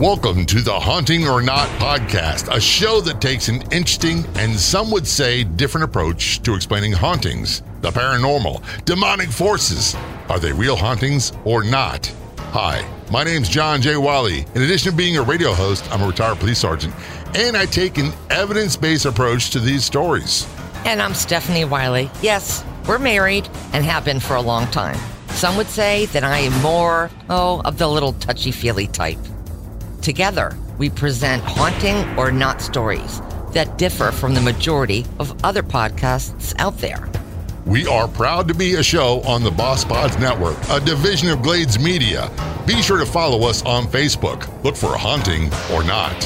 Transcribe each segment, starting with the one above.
Welcome to the Haunting or Not podcast, a show that takes an interesting and some would say different approach to explaining hauntings, the paranormal, demonic forces. Are they real hauntings or not? Hi, my name's John J. Wiley. In addition to being a radio host, I'm a retired police sergeant, and I take an evidence based approach to these stories. And I'm Stephanie Wiley. Yes, we're married and have been for a long time. Some would say that I am more, oh, of the little touchy feely type. Together, we present haunting or not stories that differ from the majority of other podcasts out there. We are proud to be a show on the Boss Pods Network, a division of Glades Media. Be sure to follow us on Facebook. Look for Haunting or Not.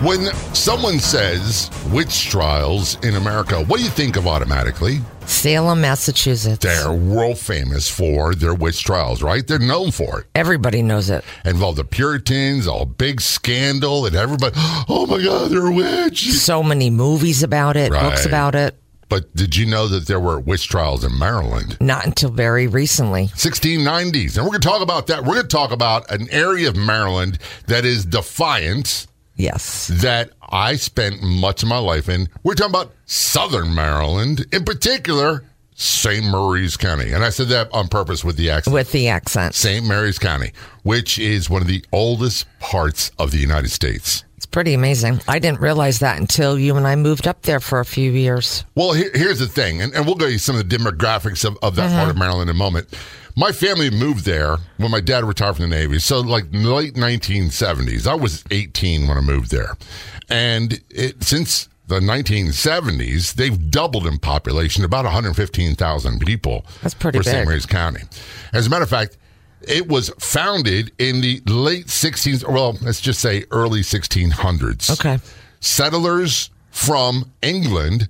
When someone says witch trials in America, what do you think of automatically? Salem, Massachusetts. They're world famous for their witch trials, right? They're known for it. Everybody knows it. Involve the Puritans, all big scandal, and everybody, oh my God, they're a witch. So many movies about it, books about it. But did you know that there were witch trials in Maryland? Not until very recently. 1690s. And we're going to talk about that. We're going to talk about an area of Maryland that is defiant Yes. that I spent much of my life in. We're talking about southern Maryland, in particular, St. Mary's County. And I said that on purpose with the accent. With the accent. St. Mary's County, which is one of the oldest parts of the United States. It's pretty amazing. I didn't realize that until you and I moved up there for a few years. Well, here, here's the thing, and, and we'll go you some of the demographics of, of that mm-hmm. part of Maryland in a moment. My family moved there when my dad retired from the Navy, so like late 1970s. I was 18 when I moved there, and it, since the 1970s, they've doubled in population, about 115,000 people. That's pretty for St. big. Mary's County. As a matter of fact, it was founded in the late 16th, well, let's just say early 1600s Okay. settlers from England,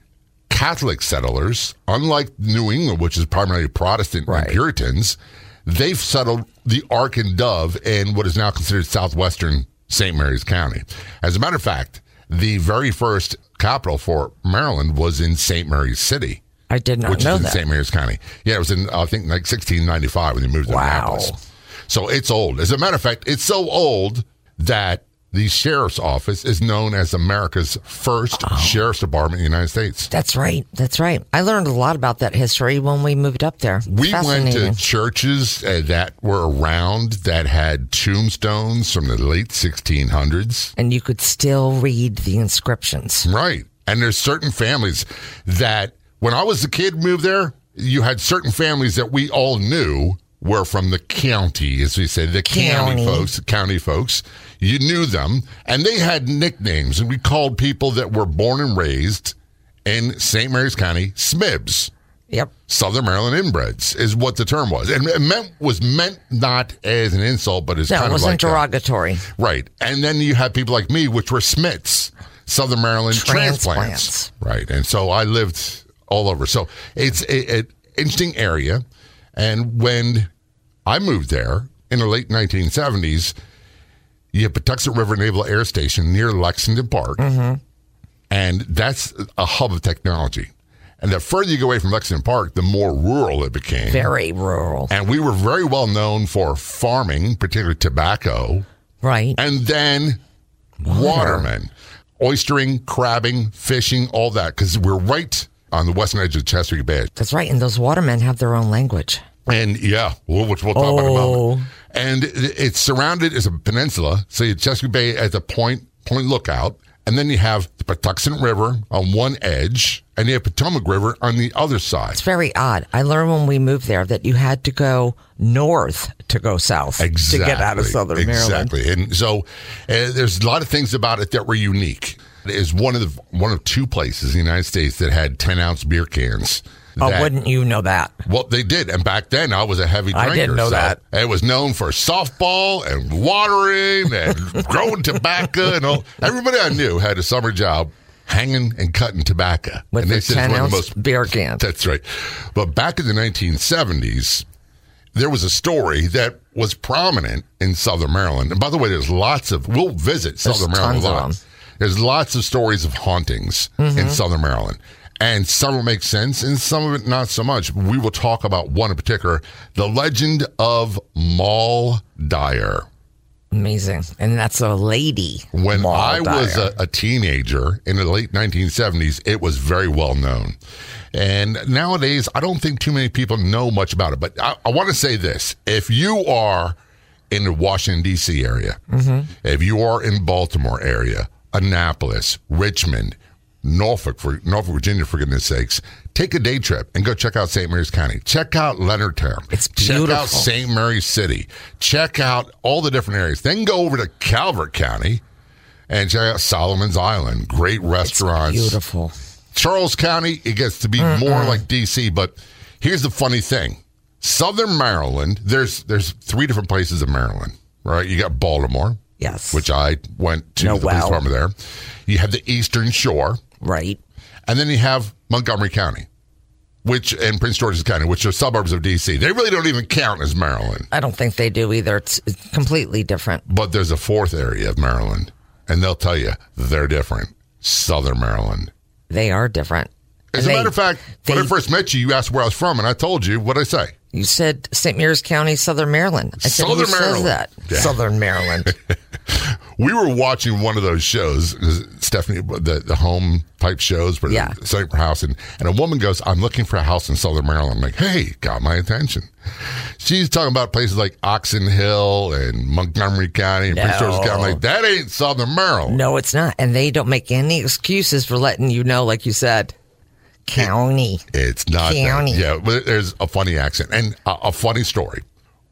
Catholic settlers, unlike New England, which is primarily Protestant Right. and Puritans, they've settled the Ark and Dove in what is now considered southwestern St. Mary's County. As a matter of fact, the very first capital for Maryland was in St. Mary's City, I did not which know is in that. St. Mary's County. Yeah, it was in, I think, like 1695 when they moved to Wow. Annapolis. So it's old. As a matter of fact, it's so old that the sheriff's office is known as America's first Oh. sheriff's department in the United States. That's right. That's right. I learned a lot about that history when we moved up there. We went to churches uh, that were around that had tombstones from the late 1600s. and you could still read the inscriptions. Right. And there's certain families that, when I was a kid, moved there, you had certain families that we all knew were from the county, as we say, the county, County. folks, county folks. You knew them, and they had nicknames, and we called people that were born and raised in St. Mary's County Smibs. Yep. Southern Maryland inbreds is what the term was, and it meant was meant not as an insult, but as No, kind it of wasn't like derogatory. Right. And then you have people like me, which were Smiths, Southern Maryland transplants. Transplants. Right. And so I lived all over. So it's an interesting area. And when I moved there in the late 1970s, you have Patuxent River Naval Air Station near Lexington Park. Mm-hmm. And that's a hub of technology. And the further you go away from Lexington Park, the more rural it became. Very rural. And we were very well known for farming, particularly tobacco, Right. and then watermen, oystering, crabbing, fishing, all that, because we're right on the western edge of Chesapeake Bay. That's right. And those watermen have their own language. And yeah, well, which we'll talk about in a Oh. moment. And it's surrounded as a peninsula. So you have Chesapeake Bay at the point, point lookout. And then you have the Patuxent River on one edge, and you have Potomac River on the other side. It's very odd. I learned when we moved there that you had to go north to go south exactly. to get out of southern Maryland. Exactly. And so uh, there's a lot of things about it that were unique. It is one of the one of two places in the United States that had 10 ounce beer cans. Oh, that- wouldn't you know that? Well, they did, and back then I was a heavy drinker. I didn't know so that. It was known for softball and watering and growing tobacco, and all. Everybody I knew had a summer job hanging and cutting tobacco. With and the it's 10 one of the most beer can. that's right. But back in the 1970s, there was a story that was prominent in Southern Maryland. And by the way, there's lots of, we'll visit Southern Maryland a tons of lot. them. There's lots of stories of hauntings Mm-hmm. in Southern Maryland. And some of it makes sense and some of it not so much. We will talk about one in particular the legend of Moll Dyer. Amazing. And that's a lady. When Moll I was a, a teenager in the late 1970s, it was very well known. And nowadays, I don't think too many people know much about it. But I, I want to say this if you are in the Washington, D.C. area, mm-hmm. if you are in Baltimore area, Annapolis, Richmond, Norfolk, for Norfolk, Virginia, for goodness sakes, take a day trip and go check out St. Mary's County. Check out Leonardtown. It's beautiful. Check out. St. Mary's City. Check out all the different areas. Then go over to Calvert County and check out Solomon's Island. Great restaurants. Beautiful. Charles County, it gets to be more like DC. But here's the funny thing: Southern Maryland. There's there's three different places in Maryland, right? You got Baltimore, Yes. which I went to No, the police wow. department there. You have the Eastern Shore, right. and then you have Montgomery County, which and Prince George's County, which are suburbs of DC. They really don't even count as Maryland. I don't think they do either. It's, it's completely different. But there's a fourth area of Maryland, and they'll tell you they're different. Southern Maryland. They are different. As And a they- matter of fact, when I first met you, you asked where I was from, and I told you what I say. You said St. Mary's County, Southern Maryland. I said, Southern Maryland. that? Yeah. Southern Maryland. We were watching one of those shows, Stephanie, the, the home type shows, but Yeah. same house, and, and a woman goes, "I'm looking for a house in Southern Maryland." I'm like, "Hey, got my attention." She's talking about places like Oxon Hill and Montgomery County and Prince George's County. I'm like, that ain't Southern Maryland. no, it's not. And they don't make any excuses for letting you know, like you said, county. It's not. that. County. Yeah, but there's a funny accent and a, a funny story.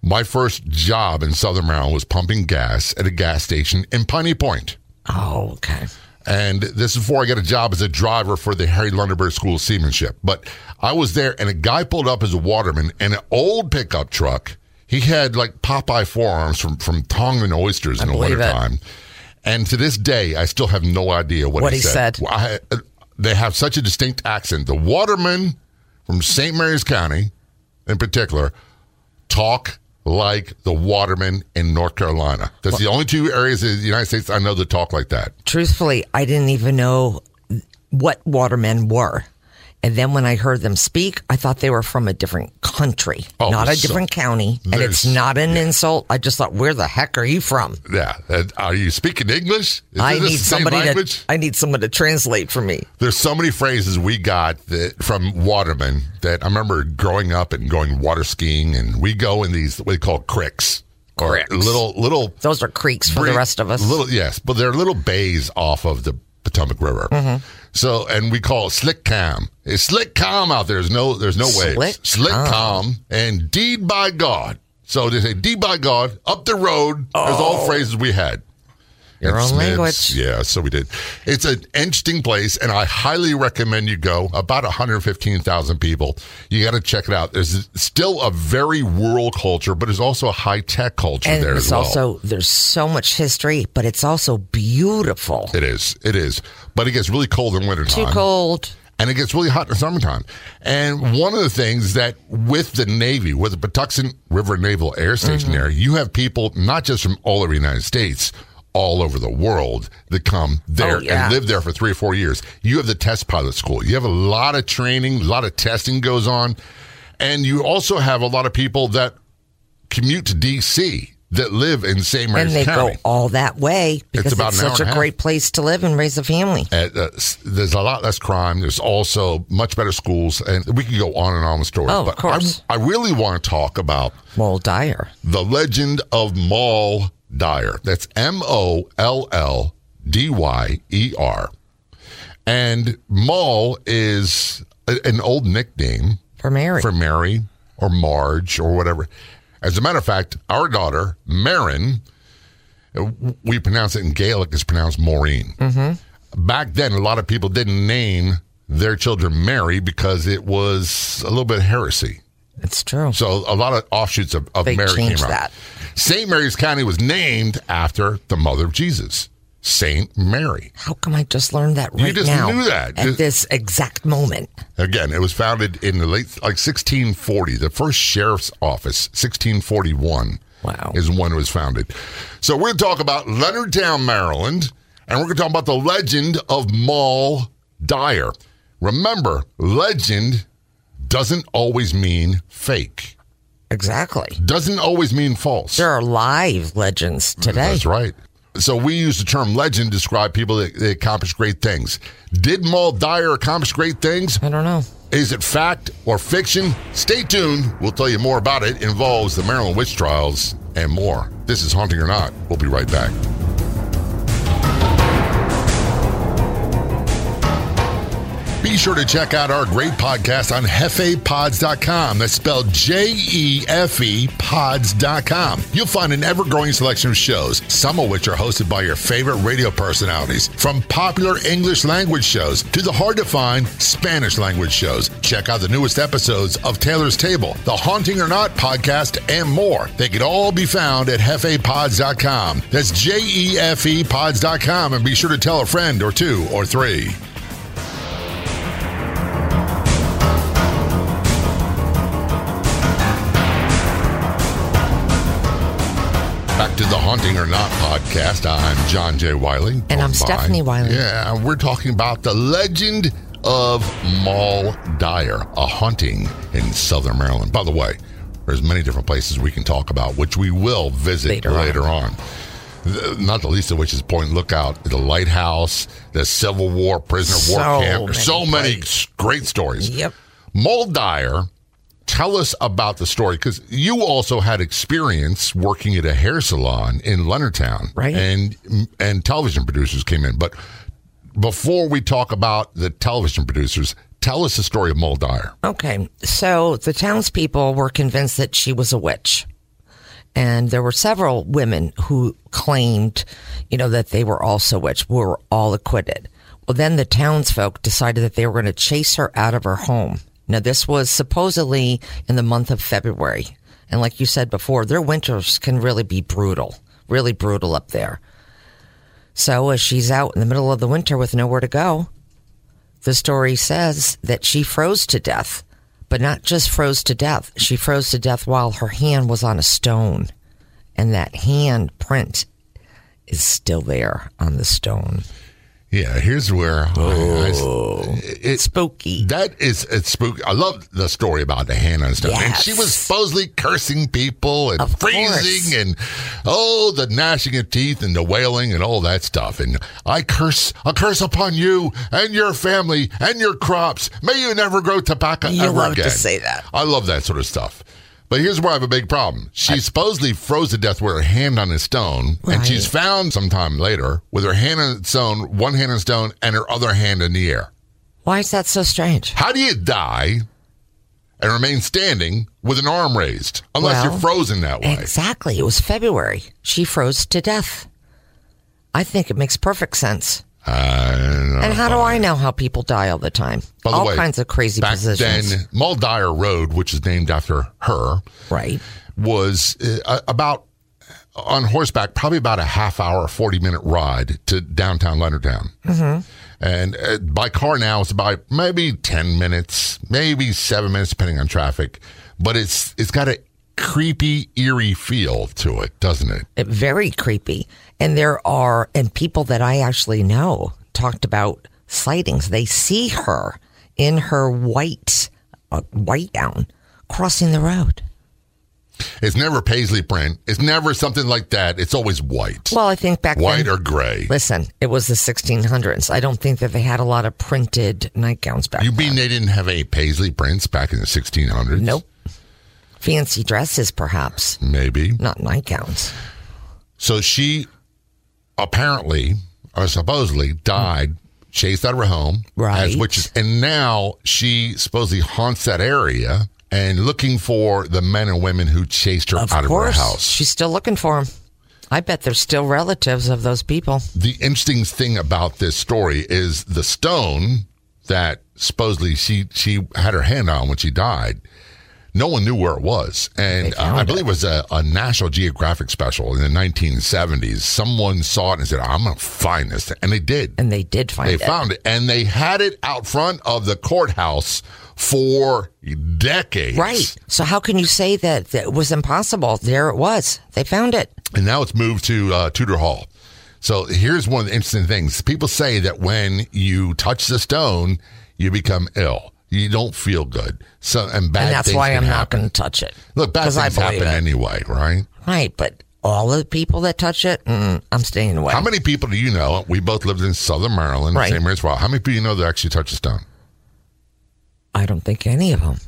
My first job in Southern Maryland was pumping gas at a gas station in Piney Point. Oh, okay. And this is before I got a job as a driver for the Harry Lundeberg School of Seamanship. But I was there, and a guy pulled up as a waterman in an old pickup truck. He had like Popeye forearms from, from tonging oysters in the it. wintertime. And to this day, I still have no idea what, What he he said. said. I, uh, they have such a distinct accent. The watermen from St. Mary's County, in particular, talk like the watermen in North Carolina. That's the only two areas in the United States I know that talk like that. Truthfully, I didn't even know what watermen were. And then when I heard them speak, I thought they were from a different country, Oh, not a so- different county. And it's not an insult. I just thought, where the heck are you from? Yeah. And are you speaking English? Is I need somebody language? to. I need someone to translate for me. There's so many phrases we got that, from watermen that I remember growing up and going water skiing, and we go in these what they call cricks. Or Cricks. little little Those are creeks for the rest of us. Little, yes, but they're little bays off of the Potomac River. Mm-hmm. So, and we call it slick cam. It's slick calm out there. There's no, there's no Slick waves. Slick calm. calm and deed by God. So they say deed by God up the road. There's all phrases we had. Your own language. Yeah, so we did. It's an interesting place, and I highly recommend you go. About 115,000 people. You got to check it out. There's still a very rural culture, but there's also a high tech culture and there there's as well. also there's so much history, but it's also beautiful. It is. It is. But it gets really cold in wintertime. Too cold. And it gets really hot in the summertime. And one of the things that with the Navy, with the Patuxent River Naval Air Station Mm-hmm. there, you have people not just from all over the United States, all over the world that come there Oh, yeah. and live there for three or four years. You have the test pilot school. You have a lot of training, a lot of testing goes on. And you also have a lot of people that commute to DC that live in St. Mary's and they County. go all that way because it's, about an hour such a half. great place to live and raise a family. Uh, uh, there's a lot less crime. There's also much better schools, and we could go on and on with stories. Oh, of but course. I, I really want to talk about Well, Dyer, the legend of Moll Dyer. That's M O L L D Y E R. And Moll is a- an old nickname For Mary. for Mary or Marge or whatever. As a matter of fact, our daughter, Marin, we pronounce it in Gaelic, it's pronounced Maureen. Mm-hmm. Back then, a lot of people didn't name their children Mary because it was a little bit heresy. It's true. So a lot of offshoots of, of They Mary came out. that. St. Mary's County was named after the mother of Jesus, Saint Mary. How come I just learned that right You just now? knew that. At Just- this exact moment. Again, it was founded in the late like 1640. The first sheriff's office, 1641, Wow. is when it was founded. So we're going to talk about Leonardtown, Maryland, and we're going to talk about the legend of Moll Dyer. Remember, legend doesn't always mean fake. Exactly. Doesn't always mean false. There are live legends today. That's right. So we use the term legend to describe people that, that accomplish great things. Did Moll Dyer accomplish great things? I don't know. Is it fact or fiction? Stay tuned. We'll tell you more about it. it involves the Maryland witch trials and more. This is Haunting or Not. We'll be right back. Be sure to check out our great podcast on jefepods.com. That's spelled J E F E pods.com. You'll find an ever growing selection of shows, some of which are hosted by your favorite radio personalities, from popular English language shows to the hard to find Spanish language shows. Check out the newest episodes of Taylor's Table, the Haunting or Not podcast, and more. They can all be found at jefepods.com. That's J E F E pods.com. And be sure to tell a friend or two or three. To the Haunting or Not podcast. I'm John J. Wiley. And I'm by- Stephanie Wiley. Yeah, we're talking about the legend of Moll Dyer, a haunting in southern Maryland. By the way, there's many different places we can talk about, which we will visit Later later, on. on. Not the least of which is Point Lookout, the lighthouse, the Civil War prisoner of war camp. many so many great stories. Yep. Moll Dyer, tell us about the story because you also had experience working at a hair salon in Leonardtown, Right. And and television producers came in. But before we talk about the television producers, tell us the story of Moll Dyer. Okay. So the townspeople were convinced that she was a witch. And there were several women who claimed, you know, that they were also witch, were all acquitted. Well, then the townsfolk decided that they were going to chase her out of her home. Now, this was supposedly in the month of February. And like you said before, their winters can really be brutal, really brutal up there. So as she's out in the middle of the winter with nowhere to go, the story says that she froze to death, but not just froze to death. She froze to death while her hand was on a stone. And that hand print is still there on the stone. Yeah, here's where I, I, oh. it, Spooky. That is it's spooky. I love the story about the hand on stone. And she was supposedly cursing people and Of freezing course. and oh the gnashing of teeth and the wailing and all that stuff. And I curse a curse upon you and your family and your crops. May you never grow tobacco You ever love to say that. I love that sort of stuff. But here's where I have a big problem. She supposedly froze to death with her hand on a stone, and she's found sometime later with her hand on stone, one hand on stone, and her other hand in the air. Why is that so strange? How do you die and remain standing with an arm raised unless Well, you're frozen that way? Exactly. It was February. She froze to death. I think it makes perfect sense. Uh, And how do I know how people die all the time? by the all way, kinds of crazy back positions. then, Moll Dyer Road, which is named after her, right. was uh, about on horseback, probably about a half hour, 40 minute ride to downtown Leonardtown. Mm-hmm. And uh, by car now, it's about maybe 10 minutes, maybe seven minutes, depending on traffic. But it's it's got a creepy, eerie feel to it, doesn't it? It- very creepy. And there are, and people that I actually know talked about sightings. They see her in her white, uh, white gown crossing the road. It's never paisley print. It's never something like that. It's always white. Well, I think back white then, or gray. listen, it was the 1600s. I don't think that they had a lot of printed nightgowns back You then. mean they didn't have any paisley prints back in the 1600s? Nope. Fancy dresses, perhaps, Maybe. not nightgowns. So she apparently or supposedly died, chased out of her home Right. as witches, and now she supposedly haunts that area and looking for the men and women who chased her Of out course, of her house. she's still looking for them. I bet they're still relatives of those people. the interesting thing about this story is the stone that supposedly she she had her hand on when she died. No one knew where it was, and uh, I believe it was a, a National Geographic special in the 1970s. Someone saw it and said, "I'm going to find this," and they did. And they did find They it. They found it, and they had it out front of the courthouse for decades. Right. So how can you say that, that it was impossible? There it was. They found it. and now it's moved to uh, Tudor Hall. So here's one of the interesting things. People say that when you touch the stone, you become ill. You don't feel good. So and bad and that's why I'm not going to touch it. Look, bad things happen it. anyway, right? Right, but all the people that touch it, mm, I'm staying away. How many people do you know? We both lived in Southern Maryland, Right. same area as well. How many people do you know that actually touch a stone? I don't think any of them.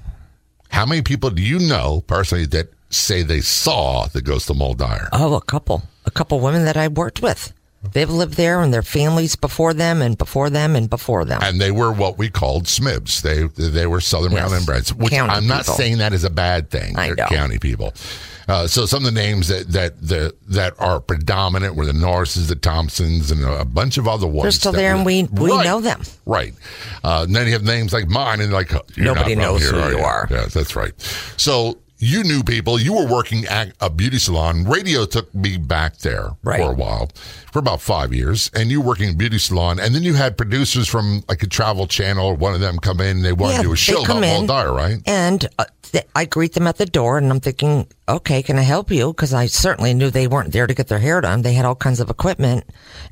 How many people do you know personally that say they saw the ghost of Moll Dyer? Oh, a couple. A couple women that I worked with. They've lived there and their families before them and before them and before them. and they were what we called SMIBs. They they were Southern Yes. Maryland breds, which County I'm not people. saying that is a bad thing. I They're know. county people. Uh, so some of the names that that the that are predominant were the Norrises, the Thompsons, and a bunch of other ones. They're still there were- and we, we Right. know them. Right. Uh, and then you have names like mine, and like you're Nobody not knows here, who you are. Yeah, that's right. So you knew people. You were working at a beauty salon. Radio took me back there Right. for a while, for about five years, and you were working in a beauty salon. And then you had producers from like a travel channel or one of them come in. and They wanted Yeah, to do a show come about Walt in. Dyer, right? And uh, th- I greet them at the door and I'm thinking, okay, can I help you? Because I certainly knew they weren't there to get their hair done. They had all kinds of equipment.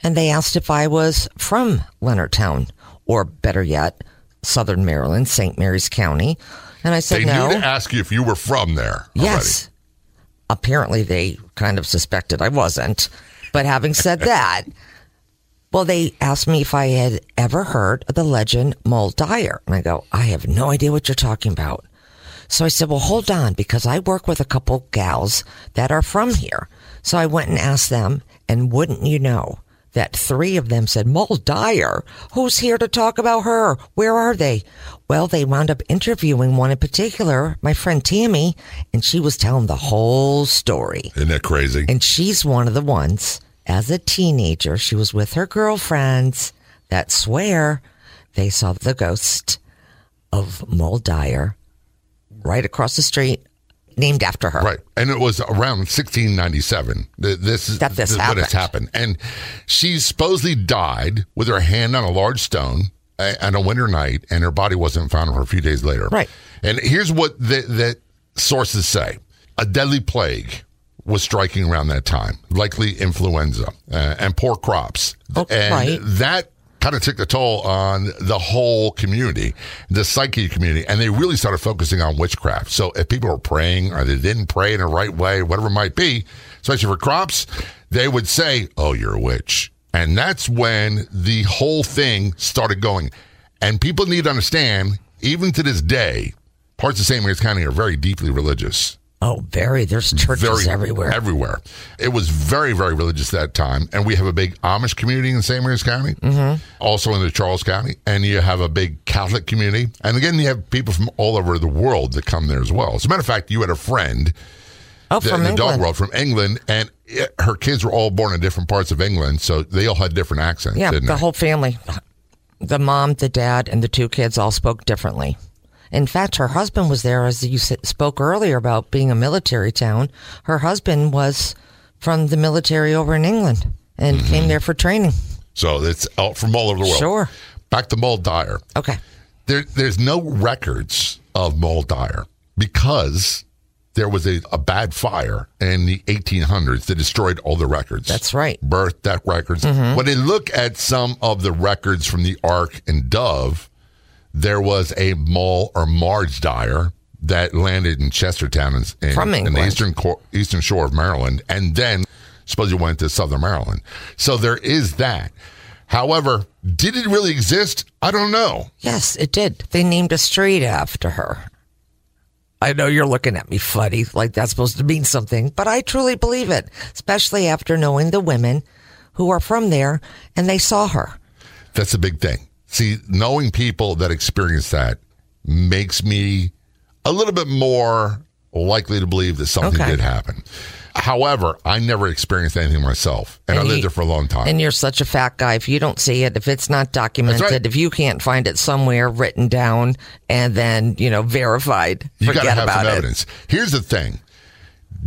And they asked if I was from Leonardtown or better yet, Southern Maryland, St. Mary's County. And I said They no. knew to ask you if you were from there. Yes. Apparently, they kind of suspected I wasn't. But having said that, well, they asked me if I had ever heard of the legend Moll Dyer. And I go, I have no idea what you're talking about. So I said, well, hold on, because I work with a couple gals that are from here. So I went and asked them, and wouldn't you know that three of them said, Moll Dyer, who's here to talk about her? Where are they? Well, they wound up interviewing one in particular, my friend Tammy, and she was telling the whole story. Isn't that crazy? And she's one of the ones, as a teenager, she was with her girlfriends that swear they saw the ghost of Moll Dyer right across the street, named after her. Right. And it was around 1697. Th- This is, That this is what has happened. happened. And she supposedly died with her hand on a large stone on a winter night, and her body wasn't found for a few days later. Right. And here's what the, the sources say a deadly plague was striking around that time, likely influenza uh, and poor crops. Oh, and right. that kind of took the toll on the whole community, the psyche community, and they really started focusing on witchcraft. So if people were praying or they didn't pray in the right way, whatever it might be, especially for crops, they would say, "Oh, you're a witch," and that's when the whole thing started going. And people need to understand, even to this day, parts of St. Mary's County are very deeply religious Oh, very. There's churches very everywhere. Everywhere. It was very, very religious at that time. And we have a big Amish community in St. Mary's County, mm-hmm. also in the Charles County. And you have a big Catholic community. And again, you have people from all over the world that come there as well. As a matter of fact, you had a friend oh, the, from in the dog England. world from England, and it, her kids were all born in different parts of England. So they all had different accents, Yeah, didn't the they? whole family. The mom, the dad, and the two kids all spoke differently. In fact, her husband was there, as you spoke earlier about being a military town. Her husband was from the military over in England and Mm-hmm. came there for training. so it's out from all over the world. Sure. Back to Moll Dyer. Okay. there, there's no records of Moll Dyer because there was a, a bad fire in the 1800s that destroyed all the records. That's right. Birth, death records. When they look at some of the records from the Ark and Dove, there was a Moll or Marge Dyer that landed in Chestertown in, in, in the eastern cor- eastern shore of Maryland, and then supposedly went to southern Maryland. So there is that. However, did it really exist? I don't know. Yes, it did. They named a street after her. I know you're looking at me funny, like that's supposed to mean something, but I truly believe it, especially after knowing the women who are from there and they saw her. That's a big thing. See, knowing people that experience that makes me a little bit more likely to believe that something Okay. did happen. However, I never experienced anything myself, and, I lived you- there for a long time. And you're such a fat guy. If you don't see it, if it's not documented, right. if you can't find it somewhere written down and then, you know, verified, you got to have some it. evidence. Here's the thing.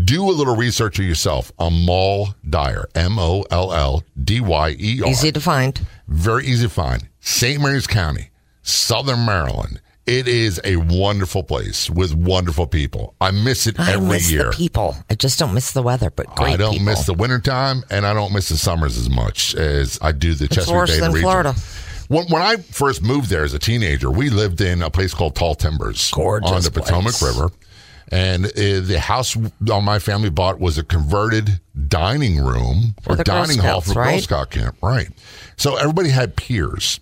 Do a little research of yourself on Moll Dyer, M O L L D Y E R. Easy to find. Very easy to find. St. Mary's County, Southern Maryland. It is a wonderful place with wonderful people. I miss it I every miss year. the people. I just don't miss the weather, but great I don't people. miss the wintertime and I don't miss the summers as much as I do the It's Chesapeake worse Bay than region. Florida. When, when I first moved there as a teenager, we lived in a place called Tall Timbers Gorgeous on the Potomac. River. And uh, the house all my family bought was a converted dining room For or dining hall Scouts, for Girl? Scout camp. Right. So everybody had piers.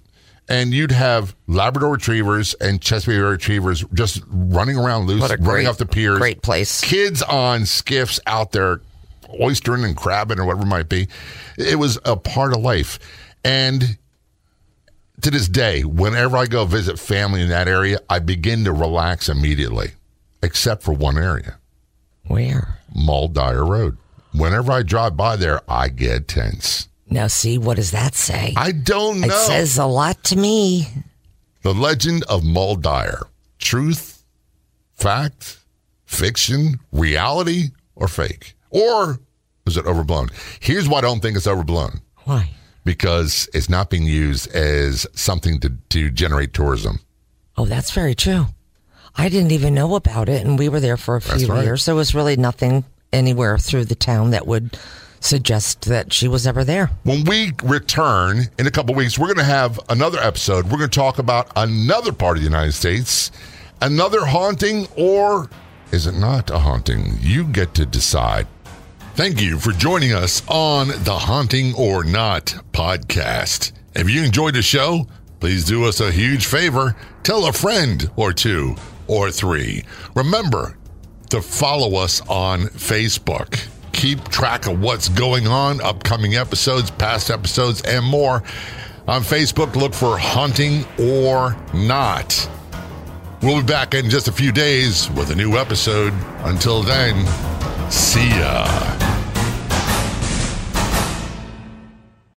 And you'd have Labrador retrievers and Chesapeake retrievers just running around loose, running off the piers. great place. Kids on skiffs out there oystering and crabbing or whatever it might be. It was a part of life. And to this day, whenever I go visit family in that area, I begin to relax immediately, except for one area, Where? Moll Dyer Road. Whenever I drive by there, I get tense. Now, see, what does that say? I don't know. It says a lot to me. the legend of Moll Dyer. Truth, fact, fiction, reality, or fake? Or is it overblown? Here's why I don't think it's overblown. Why? Because it's not being used as something to, to generate tourism. Oh, that's very true. I didn't even know about it, and we were there for a few right. years. There was really nothing anywhere through the town that would suggest that she was ever there. When we return in a couple weeks, we're going to have another episode. We're going to talk about another part of the United States, another haunting, or is it not a haunting? You get to decide. Thank you for joining us on the Haunting or Not podcast. If you enjoyed the show, please do us a huge favor. Tell a friend or two or three. Remember to follow us on Facebook. Keep track of what's going on, upcoming episodes, past episodes, and more. On Facebook, look for Haunting or Not. We'll be back in just a few days with a new episode. Until then, see ya.